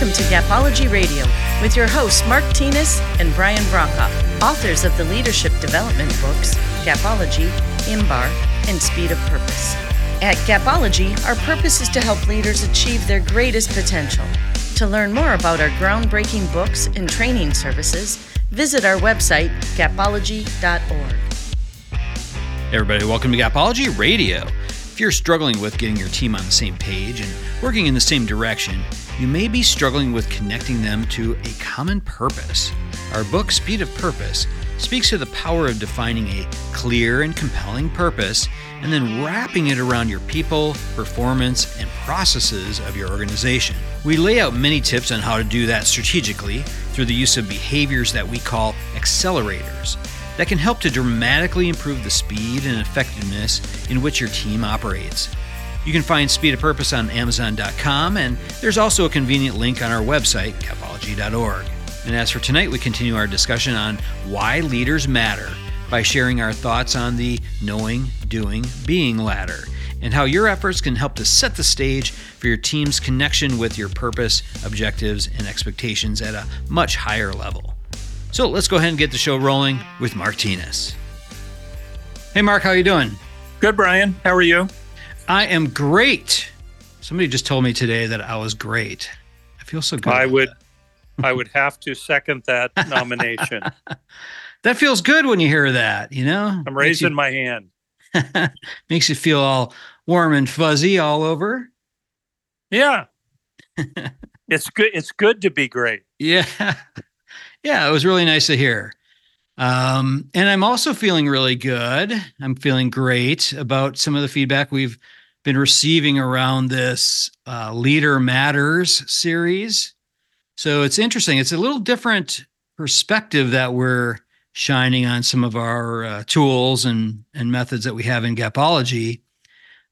Welcome to Gapology Radio with your hosts Mark Tinas and Brian Brokoff, authors of the leadership development books Gapology, IMBAR, and Speed of Purpose. At Gapology, our purpose is to help leaders achieve their greatest potential. To learn more about our groundbreaking books and training services, visit our website, gapology.org. Hey everybody, welcome to Gapology Radio. If you're struggling with getting your team on the same page and working in the same direction, you may be struggling with connecting them to a common purpose. Our book, Speed of Purpose, speaks to the power of defining a clear and compelling purpose and then wrapping it around your people, performance, and processes of your organization. We lay out many tips on how to do that strategically through the use of behaviors that we call accelerators that can help to dramatically improve the speed and effectiveness in which your team operates. You can find Speed of Purpose on Amazon.com, and there's also a convenient link on our website, gapology.org. And as for tonight, we continue our discussion on why leaders matter by sharing our thoughts on the knowing, doing, being ladder and how your efforts can help to set the stage for your team's connection with your purpose, objectives, and expectations at a much higher level. So let's go ahead and get the show rolling with Mark Tinas. Hey, Mark, how you doing? Good, Brian. How are you? I am great. Somebody just told me today that I was great. I feel so good. I would, I would have to second that nomination. that feels good when you hear that. You know, I'm raising you, my hand. makes you feel all warm and fuzzy all over. Yeah, it's good. It's good to be great. Yeah yeah, it was really nice to hear. Um, and I'm also feeling really good. I'm feeling great about some of the feedback we've been receiving around this uh, Leader Matters series. So it's interesting. It's a little different perspective that we're shining on some of our uh, tools and and methods that we have in Gapology.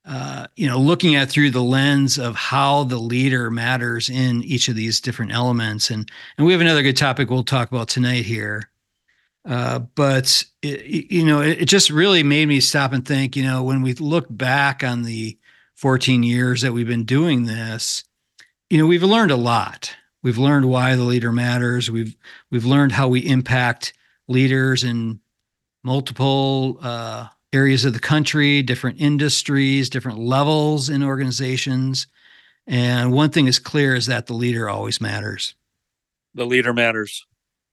Uh, you know, looking at through the lens of how the leader matters in each of these different elements, and and we have another good topic we'll talk about tonight here. Uh, but it, you know, it, it just really made me stop and think. You know, when we look back on the 14 years that we've been doing this, you know, we've learned a lot. We've learned why the leader matters. We've we've learned how we impact leaders in multiple uh, areas of the country, different industries, different levels in organizations. And one thing is clear is that the leader always matters. The leader matters.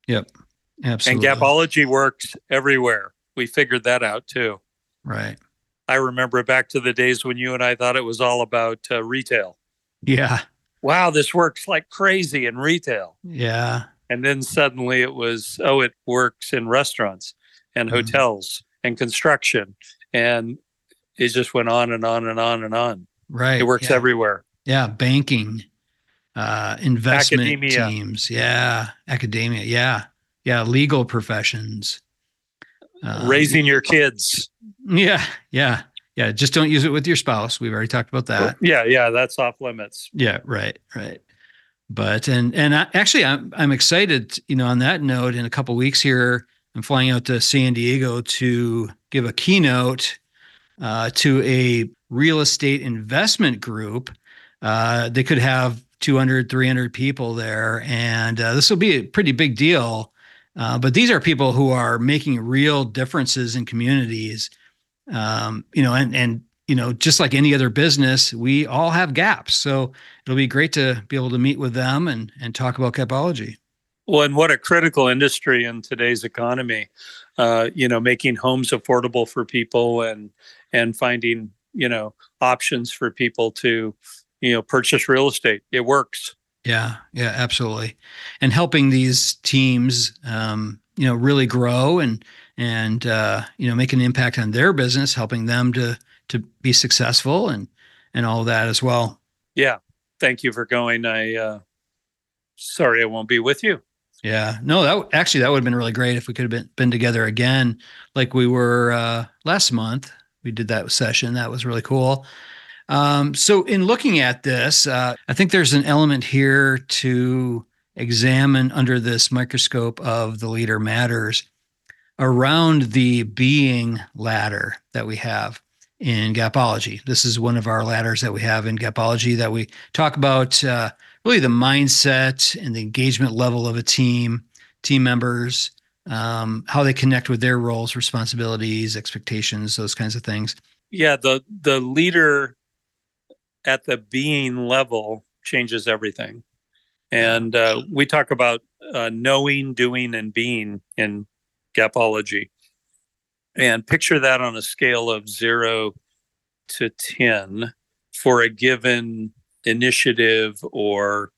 Yep. Absolutely. And Gapology works everywhere. We figured that out too. Right. I remember back to the days when you and I thought it was all about uh, retail. Yeah. Wow, this works like crazy in retail. Yeah. And then suddenly it was, oh, it works in restaurants and mm-hmm. hotels and construction and it just went on and on and on and on right it works yeah. everywhere yeah banking uh investment academia. teams yeah academia yeah yeah legal professions um, raising your kids. Yeah yeah yeah. Just don't use it with your spouse. We've already talked about that. Yeah yeah that's off limits. Yeah right right. But and and I, actually i'm i'm excited you know on that note in a couple weeks here I'm flying out to San Diego to give a keynote uh, to a real estate investment group. Uh, they could have 200, 300 people there, and uh, this will be a pretty big deal. Uh, but these are people who are making real differences in communities. Um, you know, and and you know, just like any other business, we all have gaps. So it'll be great to be able to meet with them and and talk about Gapology. Well, and what a critical industry in today's economy. Uh, you know, making homes affordable for people and and finding you know options for people to you know purchase real estate. It works. Yeah, yeah, absolutely, and helping these teams, um, you know, really grow and and uh, you know make an impact on their business, helping them to to be successful and and all that as well. Yeah, thank you for going. I uh, sorry I won't be with you. Yeah, no, that actually that would have been really great if we could have been been together again, like we were uh, last month. We did that session. That was really cool. Um, so, in looking at this, uh, I think there's an element here to examine under this microscope of the leader matters around the being ladder that we have in Gapology. This is one of our ladders that we have in Gapology that we talk about uh, really the mindset and the engagement level of a team, team members, um, how they connect with their roles, responsibilities, expectations, those kinds of things. Yeah, the the leader at the being level changes everything, and uh, we talk about uh, knowing, doing, and being in gapology, and picture that on a scale of zero to ten for a given initiative or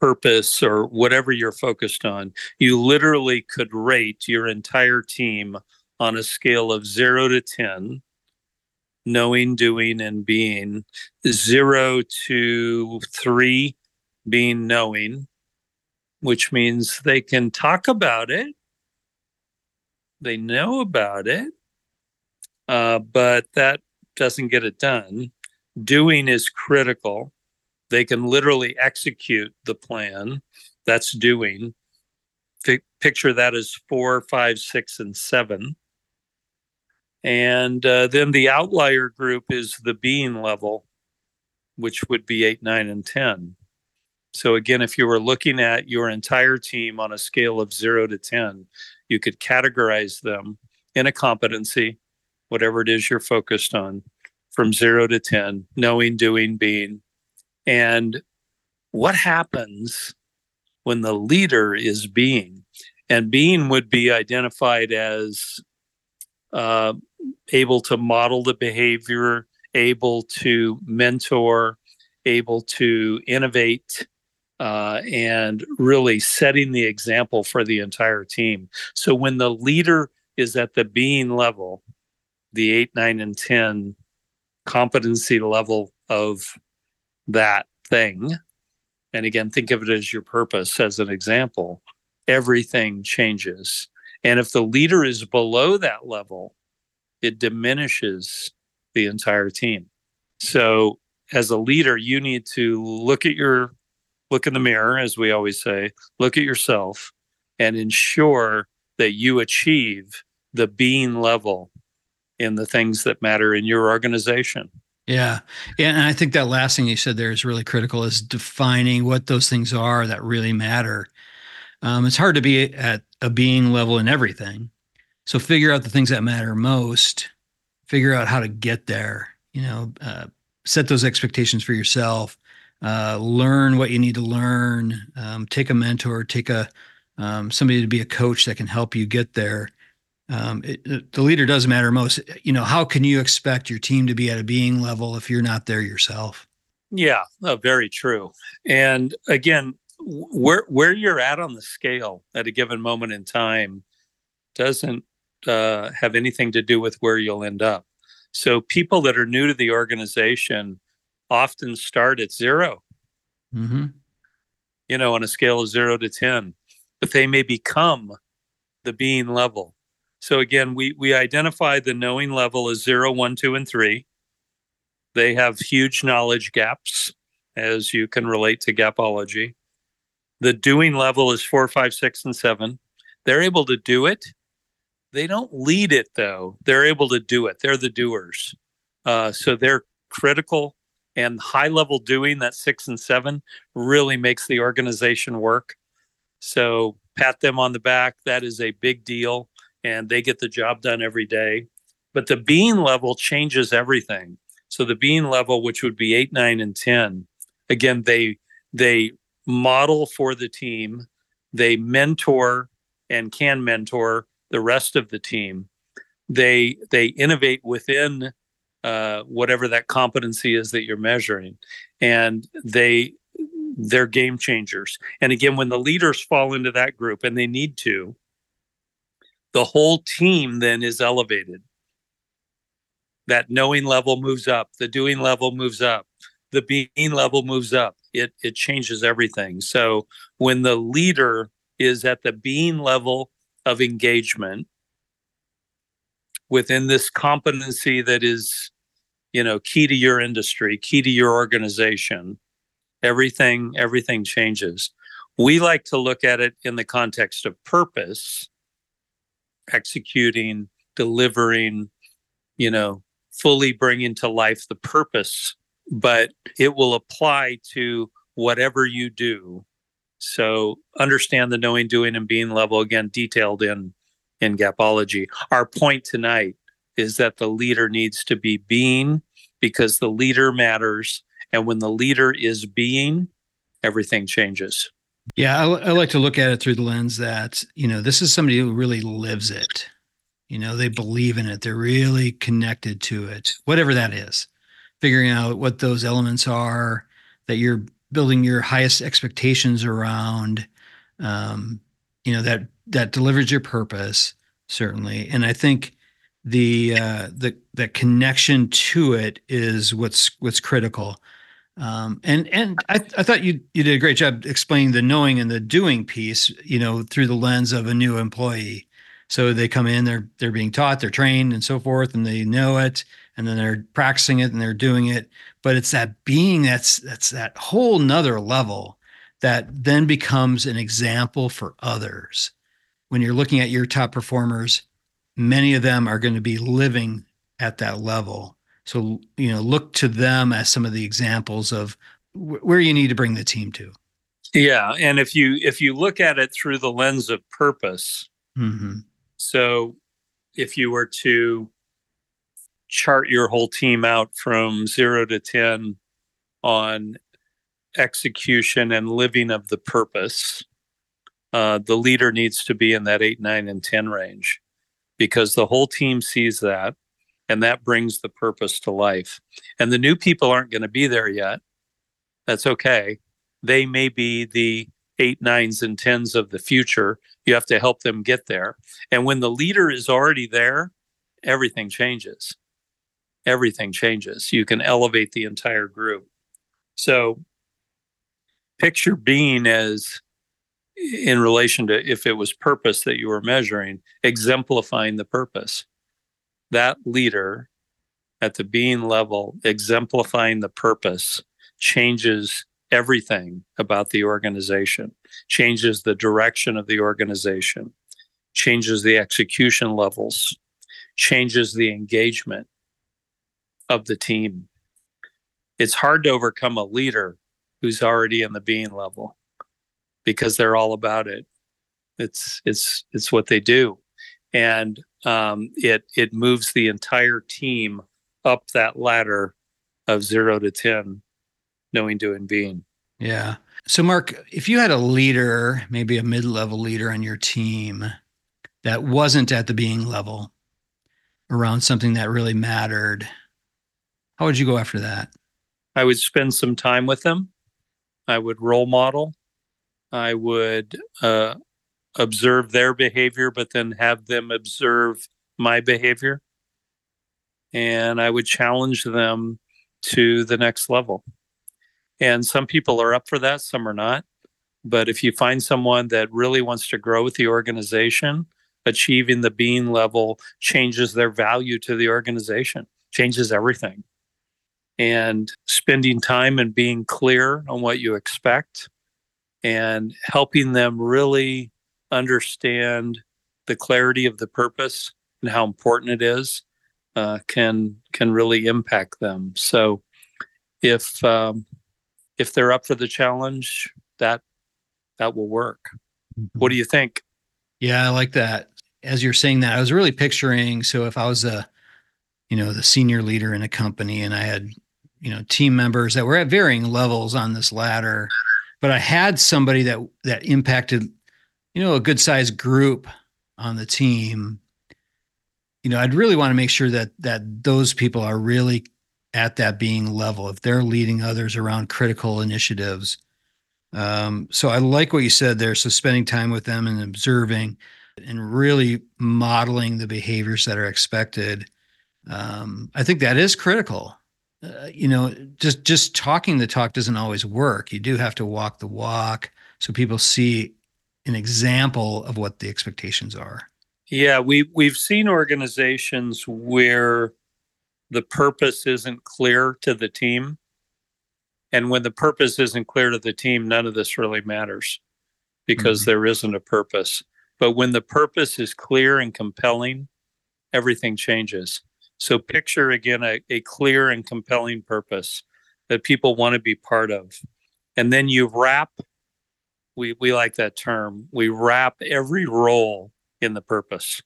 purpose or whatever you're focused on, you literally could rate your entire team on a scale of zero to 10, knowing, doing, and being, zero to three being knowing, which means they can talk about it, they know about it, uh, but that doesn't get it done. Doing is critical they can literally execute the plan that's doing. F- picture that as four, five, six, and seven. And uh, then the outlier group is the being level, which would be eight, nine, and 10. So, again, if you were looking at your entire team on a scale of zero to 10, you could categorize them in a competency, whatever it is you're focused on, from zero to 10, knowing, doing, being, and what happens when the leader is being? And being would be identified as uh, able to model the behavior, able to mentor, able to innovate, uh, and really setting the example for the entire team. So when the leader is at the being level, the eight, nine, and 10 competency level of that thing, and again, think of it as your purpose as an example, everything changes. And if the leader is below that level, it diminishes the entire team. So as a leader, you need to look at your look in the mirror, as we always say, look at yourself and ensure that you achieve the being level in the things that matter in your organization. Yeah. Yeah. And I think that last thing you said there is really critical is defining what those things are that really matter. Um, it's hard to be at a being level in everything. So figure out the things that matter most, figure out how to get there, you know, uh, set those expectations for yourself, uh, learn what you need to learn, um, take a mentor, take a, um, somebody to be a coach that can help you get there um, it, the leader does matter most. You know, how can you expect your team to be at a being level if you're not there yourself? Yeah, very true. And again, where where you're at on the scale at a given moment in time doesn't uh, have anything to do with where you'll end up. So people that are new to the organization often start at 0 mm-hmm. You know, on a scale of zero to ten, but they may become the being level so again, we we identify the knowing level as zero, one, two, and three. They have huge knowledge gaps, as you can relate to gapology. The doing level is four, five, six, and seven. They're able to do it. They don't lead it though. They're able to do it. They're the doers. Uh, so they're critical and high level doing that six and seven really makes the organization work. So pat them on the back. That is a big deal and they get the job done every day. But the being level changes everything. So the being level, which would be eight, nine, and ten, again, they they model for the team, they mentor and can mentor the rest of the team. They they innovate within uh, whatever that competency is that you're measuring, and they they're game changers. And again, when the leaders fall into that group, and they need to, the whole team then is elevated. That knowing level moves up, the doing level moves up, the being level moves up. It it changes everything. So when the leader is at the being level of engagement within this competency that is you know key to your industry key to your organization everything everything changes we like to look at it in the context of purpose executing, delivering, you know, fully bringing to life the purpose, but it will apply to whatever you do. So understand the knowing, doing, and being level again, detailed in in Gapology. Our point tonight is that the leader needs to be being because the leader matters, and when the leader is being, everything changes. Yeah, I, I like to look at it through the lens that you know this is somebody who really lives it. You know, they believe in it. They're really connected to it, whatever that is. Figuring out what those elements are that you're building your highest expectations around um, you know that that delivers your purpose certainly. And i think the uh the the connection to it is what's what's critical. Um and and i i thought you you did a great job explaining the knowing and the doing piece you know through the lens of a new employee so they come in they're they're being taught they're trained and so forth and they know it and then they're practicing it and they're doing it. But it's that being that's that's that whole nother level that then becomes an example for others. When you're looking at your top performers many of them are going to be living at that level. So you know look to them as some of the examples of w- where you need to bring the team to. Yeah and if you if you look at it through the lens of purpose mm-hmm. So if you were to chart your whole team out from zero to 10 on execution and living of the purpose, uh, the leader needs to be in that eight, nine, and 10 range because the whole team sees that and that brings the purpose to life. And the new people aren't going to be there yet. That's okay. They may be the eight, nines, and tens of the future. You have to help them get there. And when the leader is already there, everything changes everything changes. You can elevate the entire group. So picture being as in relation to if it was purpose that you were measuring, exemplifying the purpose. That leader at the being level, exemplifying the purpose, changes everything about the organization, changes the direction of the organization, changes the execution levels, changes the engagement, of the team. It's hard to overcome a leader who's already in the being level because they're all about it. It's it's it's what they do, and um, it it moves the entire team up that ladder of zero to ten, knowing, doing, being. Yeah. So, Mark, if you had a leader, maybe a mid-level leader on your team that wasn't at the being level around something that really mattered, how would you go after that? I would spend some time with them. I would role model. I would uh, observe their behavior, but then have them observe my behavior. And I would challenge them to the next level. And some people are up for that, some are not. But if you find someone that really wants to grow with the organization, achieving the being level changes their value to the organization, changes everything and spending time and being clear on what you expect and helping them really understand the clarity of the purpose and how important it is uh, can can really impact them. So if um, if they're up for the challenge, that that will work. Mm-hmm. What do you think? Yeah, I like that. As you're saying that, I was really picturing. So if I was a, you know, the senior leader in a company, and I had you know team members that were at varying levels on this ladder but i had somebody that that impacted you know a good sized group on the team you know i'd really want to make sure that that those people are really at that being level if they're leading others around critical initiatives um, so i like what you said there so spending time with them and observing and really modeling the behaviors that are expected um, i think that is critical uh, you know, just just talking the talk doesn't always work. You do have to walk the walk so people see an example of what the expectations are. Yeah, we we've seen organizations where the purpose isn't clear to the team. And when the purpose isn't clear to the team, none of this really matters because mm-hmm. there isn't a purpose. But when the purpose is clear and compelling, everything changes. So picture again a, a clear and compelling purpose that people want to be part of. And then you wrap, we, we like that term, we wrap every role in the purpose.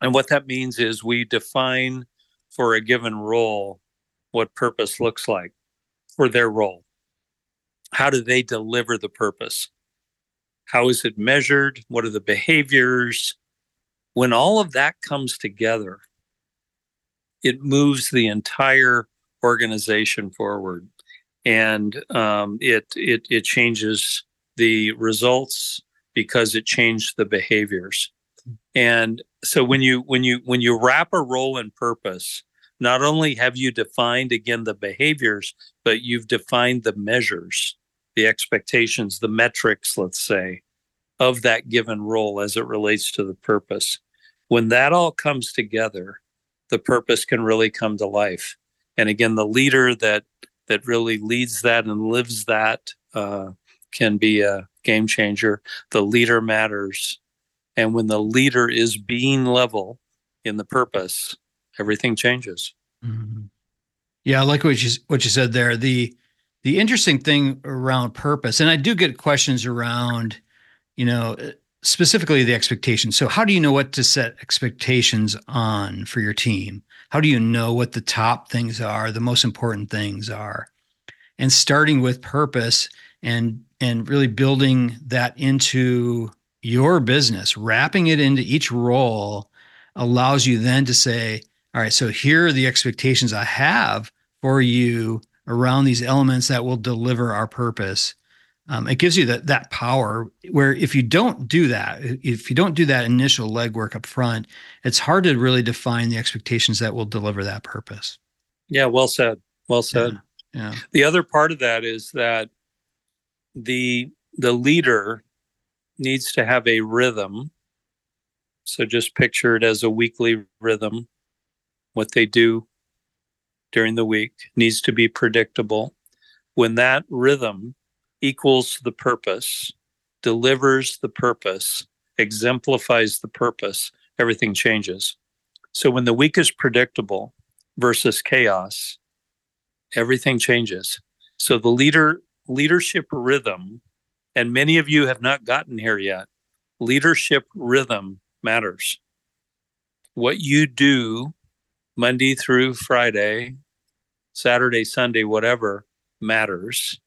And what that means is we define for a given role what purpose looks like for their role. How do they deliver the purpose? How is it measured? What are the behaviors? When all of that comes together, it moves the entire organization forward and um, it, it, it changes the results because it changed the behaviors. And so when you when you when you wrap a role in purpose, not only have you defined again the behaviors, but you've defined the measures, the expectations, the metrics, let's say, of that given role as it relates to the purpose. When that all comes together, the purpose can really come to life. And again, the leader that that really leads that and lives that uh, can be a game changer. The leader matters. And when the leader is being level in the purpose, everything changes. Mm-hmm. Yeah, I like what you what you said there. The the interesting thing around purpose, and I do get questions around, you know, specifically the expectations. So, how do you know what to set expectations on for your team? How do you know what the top things are, the most important things are? And starting with purpose and and really building that into your business, wrapping it into each role allows you then to say, all right, so here are the expectations I have for you around these elements that will deliver our purpose. Um, it gives you that that power where if you don't do that, if you don't do that initial legwork up front, it's hard to really define the expectations that will deliver that purpose. Yeah, well said. Well said. Yeah. yeah. The other part of that is that the the leader needs to have a rhythm. So just picture it as a weekly rhythm. What they do during the week needs to be predictable. When that rhythm equals the purpose, delivers the purpose, exemplifies the purpose, everything changes. So when the week is predictable versus chaos, everything changes. So the leader leadership rhythm and many of you have not gotten here yet. Leadership rhythm matters. What you do Monday through Friday, Saturday, Sunday, whatever matters.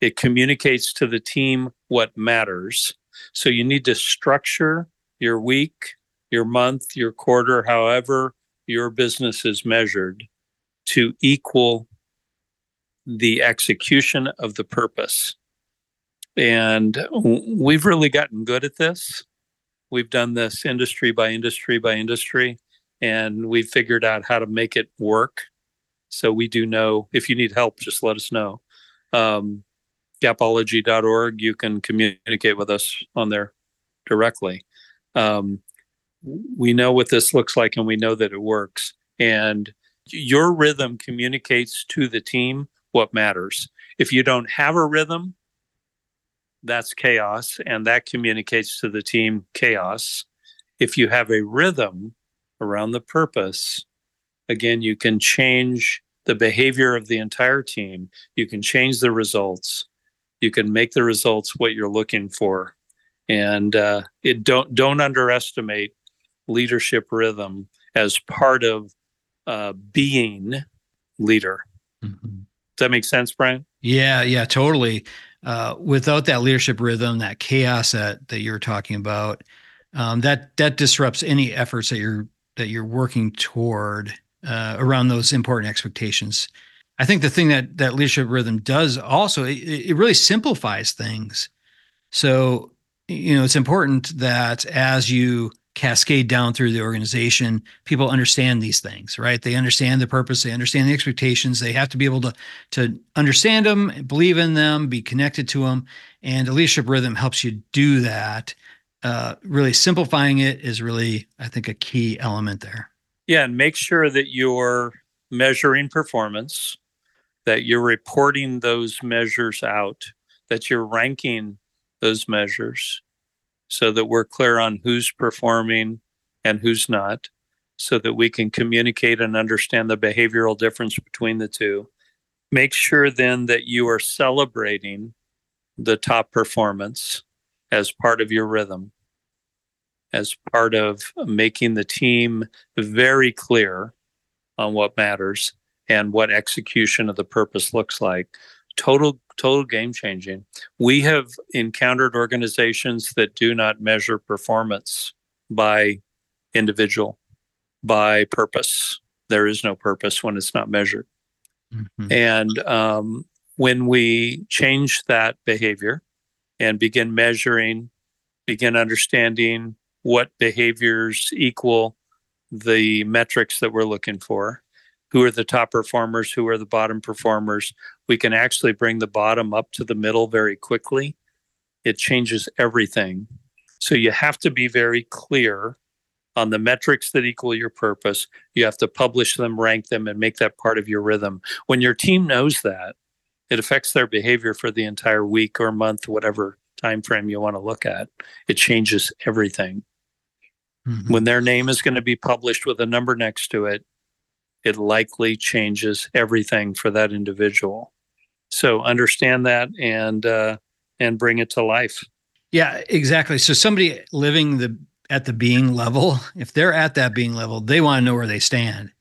It communicates to the team what matters. So you need to structure your week, your month, your quarter, however your business is measured to equal the execution of the purpose. And we've really gotten good at this. We've done this industry by industry by industry, and we've figured out how to make it work. So we do know if you need help, just let us know. Um, gapology.org, you can communicate with us on there directly. Um, we know what this looks like and we know that it works. And your rhythm communicates to the team what matters. If you don't have a rhythm, that's chaos and that communicates to the team chaos. If you have a rhythm around the purpose, again, you can change the behavior of the entire team. You can change the results. You can make the results what you're looking for. And uh, it don't don't underestimate leadership rhythm as part of uh, being leader. Mm-hmm. Does that make sense, Brian? Yeah, yeah, totally uh, without that leadership rhythm, that chaos that that you're talking about, um, that that disrupts any efforts that you're that you're working toward uh, around those important expectations. I think the thing that that leadership rhythm does also it, it really simplifies things. So you know it's important that as you cascade down through the organization people understand these things right? They understand the purpose they understand the expectations they have to be able to to understand them believe in them be connected to them and a leadership rhythm helps you do that. Uh, really simplifying it is really i think a key element there. Yeah and make sure that you're measuring performance that you're reporting those measures out that you're ranking those measures so that we're clear on who's performing and who's not, so that we can communicate and understand the behavioral difference between the two. make sure then that you are celebrating the top performance as part of your rhythm, as part of making the team very clear on what matters and what execution of the purpose looks like. Total, total game changing. We have encountered organizations that do not measure performance by individual, by purpose. There is no purpose when it's not measured. Mm-hmm. And um, when we change that behavior and begin measuring, begin understanding what behaviors equal the metrics that we're looking for, who are the top performers, who are the bottom performers, we can actually bring the bottom up to the middle very quickly. It changes everything. So you have to be very clear on the metrics that equal your purpose. You have to publish them, rank them, and make that part of your rhythm. When your team knows that, it affects their behavior for the entire week or month, whatever time frame you want to look at. It changes everything. Mm-hmm. When their name is going to be published with a number next to it, it likely changes everything for that individual. So understand that and uh, and bring it to life. Yeah, exactly. So somebody living the at the being level, if they're at that being level, they want to know where they stand.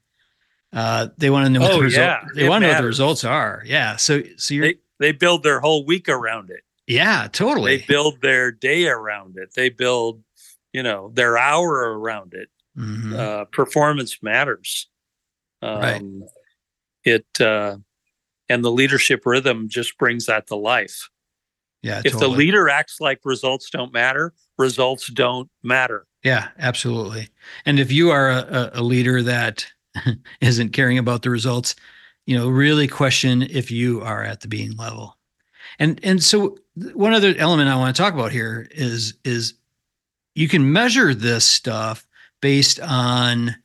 Uh, they want to know what oh, the result. Yeah, they want to know what the results are. Yeah. So so you they, they build their whole week around it. Yeah, totally. They build their day around it. They build, you know, their hour around it. Mm-hmm. Uh, performance matters. Um, right. It uh, and the leadership rhythm just brings that to life. Yeah. If totally. the leader acts like results don't matter, results don't matter. Yeah, absolutely. And if you are a, a leader that isn't caring about the results, you know, really question if you are at the being level. And and so one other element I want to talk about here is is you can measure this stuff based on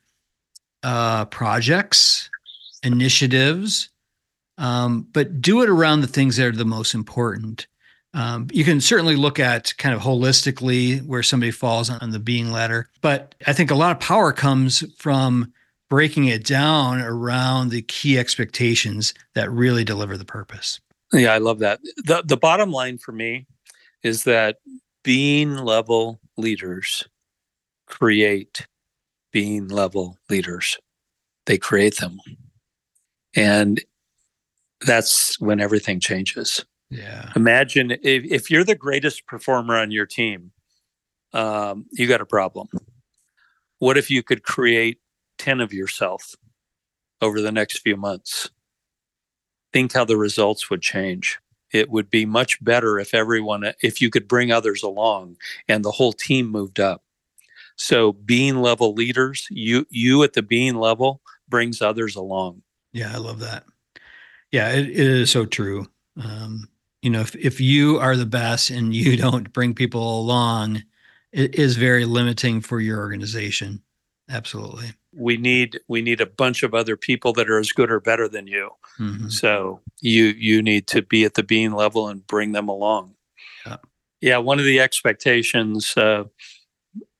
uh, projects, initiatives, um, but do it around the things that are the most important. Um, you can certainly look at kind of holistically where somebody falls on the being ladder, but I think a lot of power comes from breaking it down around the key expectations that really deliver the purpose. Yeah, I love that. The the bottom line for me is that being level leaders create being level leaders. They create them. And that's when everything changes. Yeah. Imagine if, if you're the greatest performer on your team, um, you got a problem. What if you could create 10 of yourself over the next few months? Think how the results would change. It would be much better if everyone, if you could bring others along and the whole team moved up. So being level leaders, you you at the being level brings others along. Yeah, I love that. Yeah, it, it is so true. Um, you know, if if you are the best and you don't bring people along, it is very limiting for your organization. Absolutely. We need we need a bunch of other people that are as good or better than you. Mm-hmm. So you you need to be at the being level and bring them along. Yeah. Yeah. One of the expectations uh,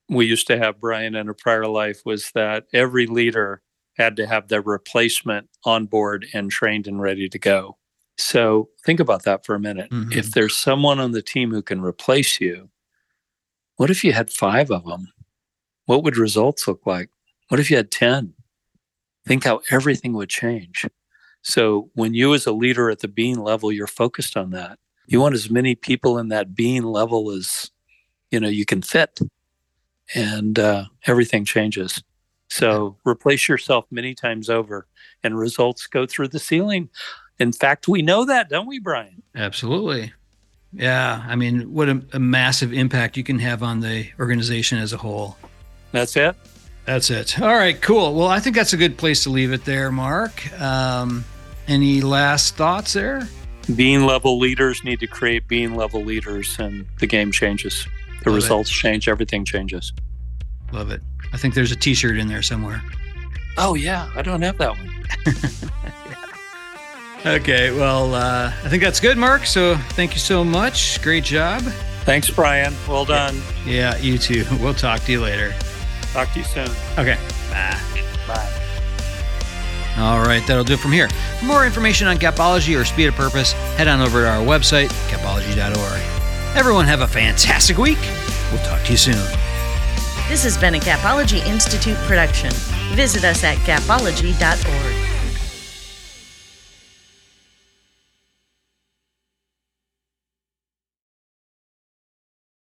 we used to have Brian in a prior life was that every leader had to have their replacement on board and trained and ready to go. So think about that for a minute. Mm-hmm. If there's someone on the team who can replace you, what if you had five of them? What would results look like? What if you had 10? Think how everything would change. So when you as a leader at the being level, you're focused on that. You want as many people in that being level as you know you can fit and uh, everything changes. So replace yourself many times over, and results go through the ceiling. In fact, we know that, don't we, Brian? Absolutely. Yeah. I mean, what a, a massive impact you can have on the organization as a whole. That's it. That's it. All right, cool. Well, I think that's a good place to leave it there, Mark. Um, any last thoughts there? Being level leaders need to create being level leaders, and the game changes the Love results it. change, everything changes. Love it. I think there's a T-shirt in there somewhere. Oh yeah, I don't have that one. okay, well, uh, I think that's good, Mark. So thank you so much. Great job. Thanks, Brian. Well done. Yeah, you too. We'll talk to you later. Talk to you soon. Okay. Bye. Bye. All right, that'll do it from here. For more information on Gapology or Speed of Purpose, head on over to our website, gapology.org. Everyone have a fantastic week. We'll talk to you soon. This has been a Gapology Institute production. Visit us at gapology.org.